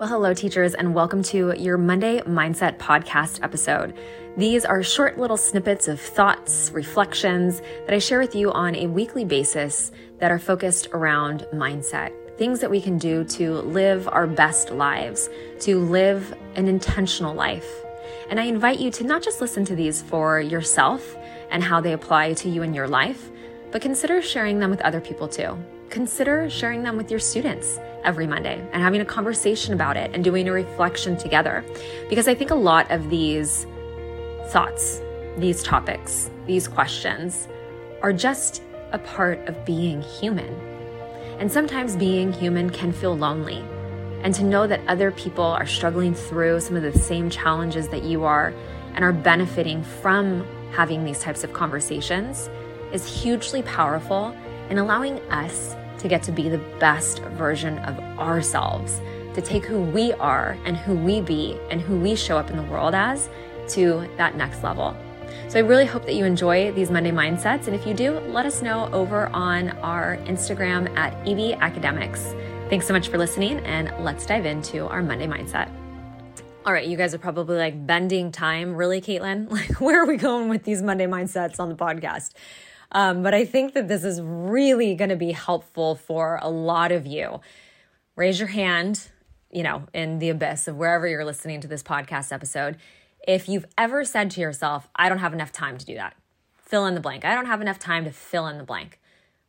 Well, hello, teachers, and welcome to your Monday Mindset Podcast episode. These are short little snippets of thoughts, reflections that I share with you on a weekly basis that are focused around mindset. Things that we can do to live our best lives, to live an intentional life. And I invite you to not just listen to these for yourself and how they apply to you in your life, but consider sharing them with other people too. Consider sharing them with your students every Monday and having a conversation about it and doing a reflection together. Because I think a lot of these thoughts, these topics, these questions are just a part of being human. And sometimes being human can feel lonely. And to know that other people are struggling through some of the same challenges that you are and are benefiting from having these types of conversations is hugely powerful in allowing us to get to be the best version of ourselves, to take who we are and who we be and who we show up in the world as to that next level. So I really hope that you enjoy these Monday mindsets. And if you do, let us know over on our Instagram at EB Academics. Thanks so much for listening, and let's dive into our Monday mindset. All right, you guys are probably like bending time. Really, Caitlin? Like, where are we going with these Monday mindsets on the podcast? Um, but I think that this is really going to be helpful for a lot of you. Raise your hand, you know, in the abyss of wherever you're listening to this podcast episode. If you've ever said to yourself, I don't have enough time to do that, fill in the blank. I don't have enough time to fill in the blank.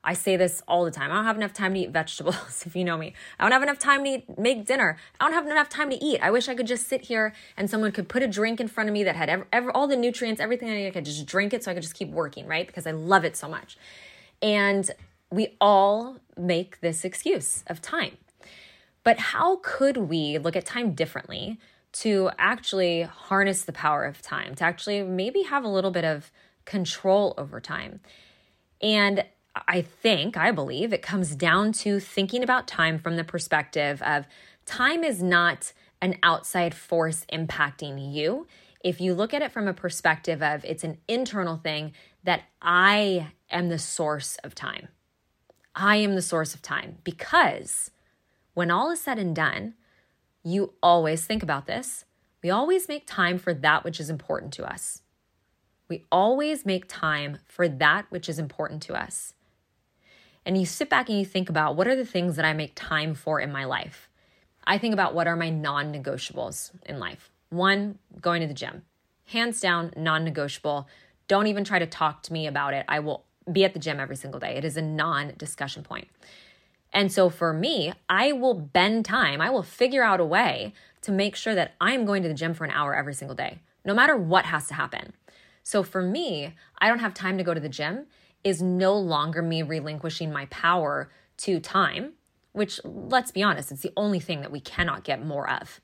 I say this all the time. I don't have enough time to eat vegetables, if you know me. I don't have enough time to eat, make dinner. I don't have enough time to eat. I wish I could just sit here and someone could put a drink in front of me that had ever, ever, all the nutrients, everything I need. I could just drink it so I could just keep working, right? Because I love it so much. And we all make this excuse of time. But how could we look at time differently to actually harness the power of time, to actually maybe have a little bit of control over time? And I think, I believe it comes down to thinking about time from the perspective of time is not an outside force impacting you. If you look at it from a perspective of it's an internal thing that I am the source of time. I am the source of time because when all is said and done, you always think about this. We always make time for that which is important to us. We always make time for that which is important to us and you sit back and you think about what are the things that I make time for in my life. I think about what are my non negotiables in life. One, going to the gym. Hands down, non negotiable. Don't even try to talk to me about it. I will be at the gym every single day. It is a non discussion point. And so for me, I will bend time. I will figure out a way to make sure that I'm going to the gym for an hour every single day, no matter what has to happen. So for me, I don't have time to go to the gym is no longer me relinquishing my power to time, which let's be honest, it's the only thing that we cannot get more of.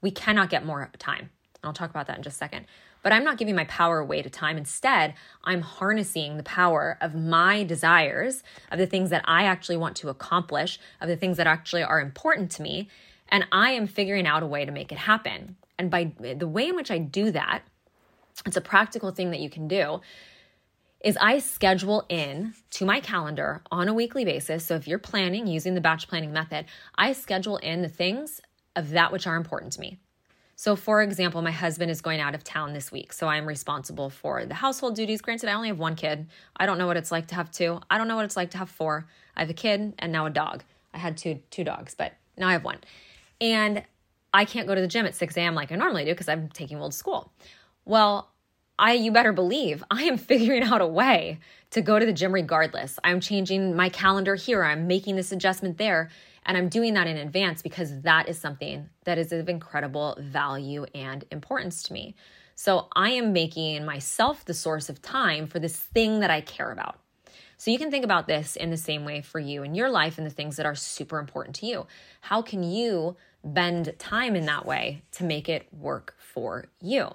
We cannot get more time. I'll talk about that in just a second. But I'm not giving my power away to time. Instead, I'm harnessing the power of my desires, of the things that I actually want to accomplish, of the things that actually are important to me. And I am figuring out a way to make it happen. And by the way in which I do that, it's a practical thing that you can do is I schedule in to my calendar on a weekly basis. So if you're planning using the batch planning method, I schedule in the things of that which are important to me. So, for example, my husband is going out of town this week. So I'm responsible for the household duties. Granted, I only have one kid. I don't know what it's like to have two. I don't know what it's like to have four. I have a kid and now a dog. I had two two dogs, but now I have one. And I can't go to the gym at 6 a.m. like I normally do because I'm taking to school. Well, I you better believe I am figuring out a way to go to the gym regardless. I'm changing my calendar here. I'm making this adjustment there. And I'm doing that in advance because that is something that is of incredible value and importance to me. So I am making myself the source of time for this thing that I care about. So you can think about this in the same way for you in your life and the things that are super important to you. How can you bend time in that way to make it work for you?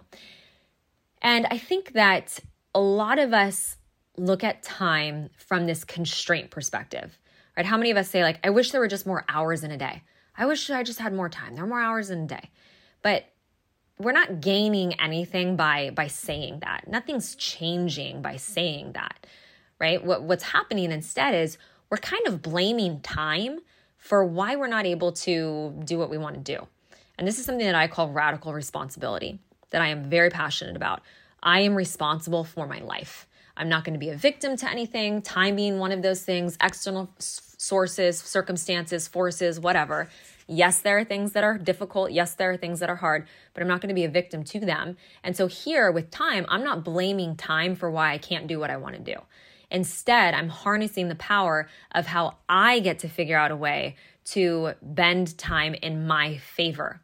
And I think that a lot of us look at time from this constraint perspective, right? How many of us say, like, I wish there were just more hours in a day? I wish I just had more time. There are more hours in a day. But we're not gaining anything by by saying that. Nothing's changing by saying that. Right? What what's happening instead is we're kind of blaming time for why we're not able to do what we want to do. And this is something that I call radical responsibility, that I am very passionate about. I am responsible for my life. I'm not going to be a victim to anything, time being one of those things, external sources, circumstances, forces, whatever. Yes, there are things that are difficult. Yes, there are things that are hard, but I'm not going to be a victim to them. And so here with time, I'm not blaming time for why I can't do what I want to do. Instead, I'm harnessing the power of how I get to figure out a way to bend time in my favor.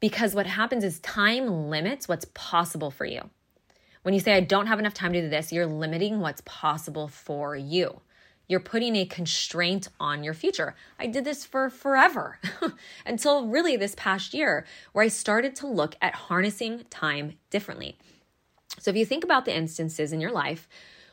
Because what happens is time limits what's possible for you. When you say, I don't have enough time to do this, you're limiting what's possible for you. You're putting a constraint on your future. I did this for forever until really this past year, where I started to look at harnessing time differently. So if you think about the instances in your life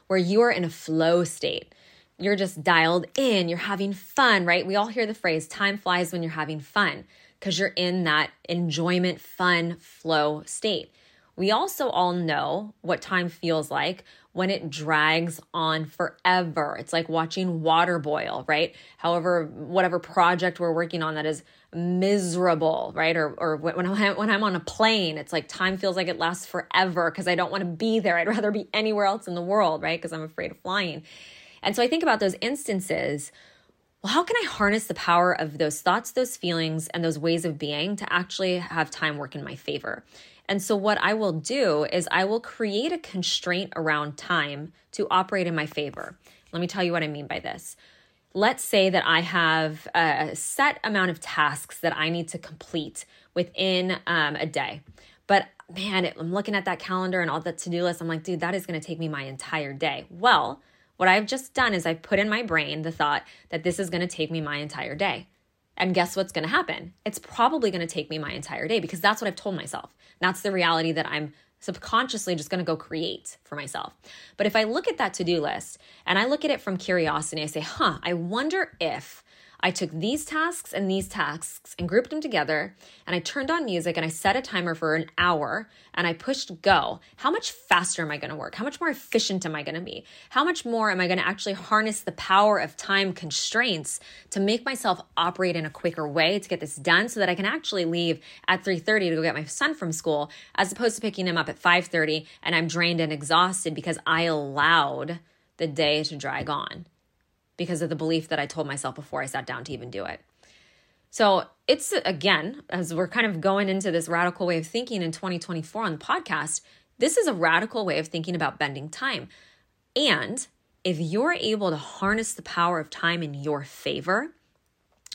where you're in a flow state, you're just dialed in, you're having fun, right? We all hear the phrase time flies when you're having fun because you're in that enjoyment, fun, flow state. We also all know what time feels like when it drags on forever. It's like watching water boil, right? However, whatever project we're working on that is miserable, right? Or, or when, I'm, when I'm on a plane, it's like time feels like it lasts forever because I don't want to be there. I'd rather be anywhere else in the world, right? Because I'm afraid of flying. And so I think about those instances well, how can I harness the power of those thoughts, those feelings, and those ways of being to actually have time work in my favor? And so, what I will do is I will create a constraint around time to operate in my favor. Let me tell you what I mean by this. Let's say that I have a set amount of tasks that I need to complete within um, a day. But man, I'm looking at that calendar and all that to do list. I'm like, dude, that is going to take me my entire day. Well, what I've just done is I've put in my brain the thought that this is going to take me my entire day. And guess what's going to happen? It's probably going to take me my entire day because that's what I've told myself. That's the reality that I'm subconsciously just going to go create for myself. But if I look at that to do list and I look at it from curiosity, I say, huh, I wonder if I took these tasks and these tasks and grouped them together and I turned on music and I set a timer for an hour and I pushed go. How much faster am I going to work? How much more efficient am I going to be? How much more am I going to actually harness the power of time constraints to make myself operate in a quicker way to get this done so that I can actually leave at 3:30 to go get my son from school as opposed to picking him up at 5:30 and I'm drained and exhausted because I allowed the day to drag on because of the belief that I told myself before I sat down to even do it. So it's again, as we're kind of going into this radical way of thinking in 2024 on the podcast, this is a radical way of thinking about bending time. And if you're able to harness the power of time in your favor,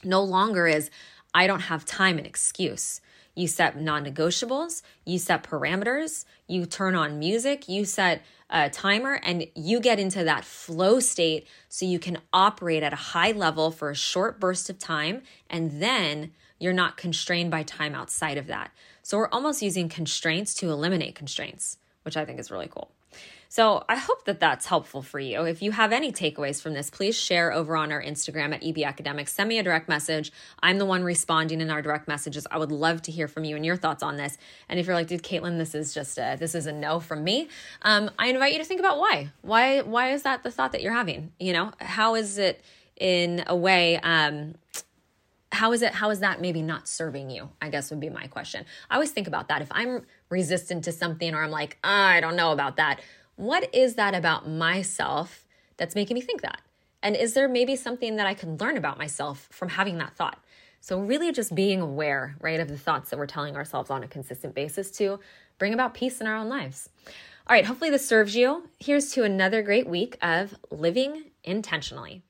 no longer is I don't have time an excuse. You set non negotiables, you set parameters, you turn on music, you set a timer, and you get into that flow state so you can operate at a high level for a short burst of time. And then you're not constrained by time outside of that. So we're almost using constraints to eliminate constraints, which I think is really cool. So I hope that that's helpful for you. If you have any takeaways from this, please share over on our Instagram at EB Academics. Send me a direct message. I'm the one responding in our direct messages. I would love to hear from you and your thoughts on this. And if you're like, dude, Caitlin, this is just a, this is a no from me. Um, I invite you to think about why. Why why is that the thought that you're having? You know, how is it in a way um, how is it how is that maybe not serving you i guess would be my question i always think about that if i'm resistant to something or i'm like oh, i don't know about that what is that about myself that's making me think that? And is there maybe something that I can learn about myself from having that thought? So, really just being aware, right, of the thoughts that we're telling ourselves on a consistent basis to bring about peace in our own lives. All right, hopefully this serves you. Here's to another great week of living intentionally.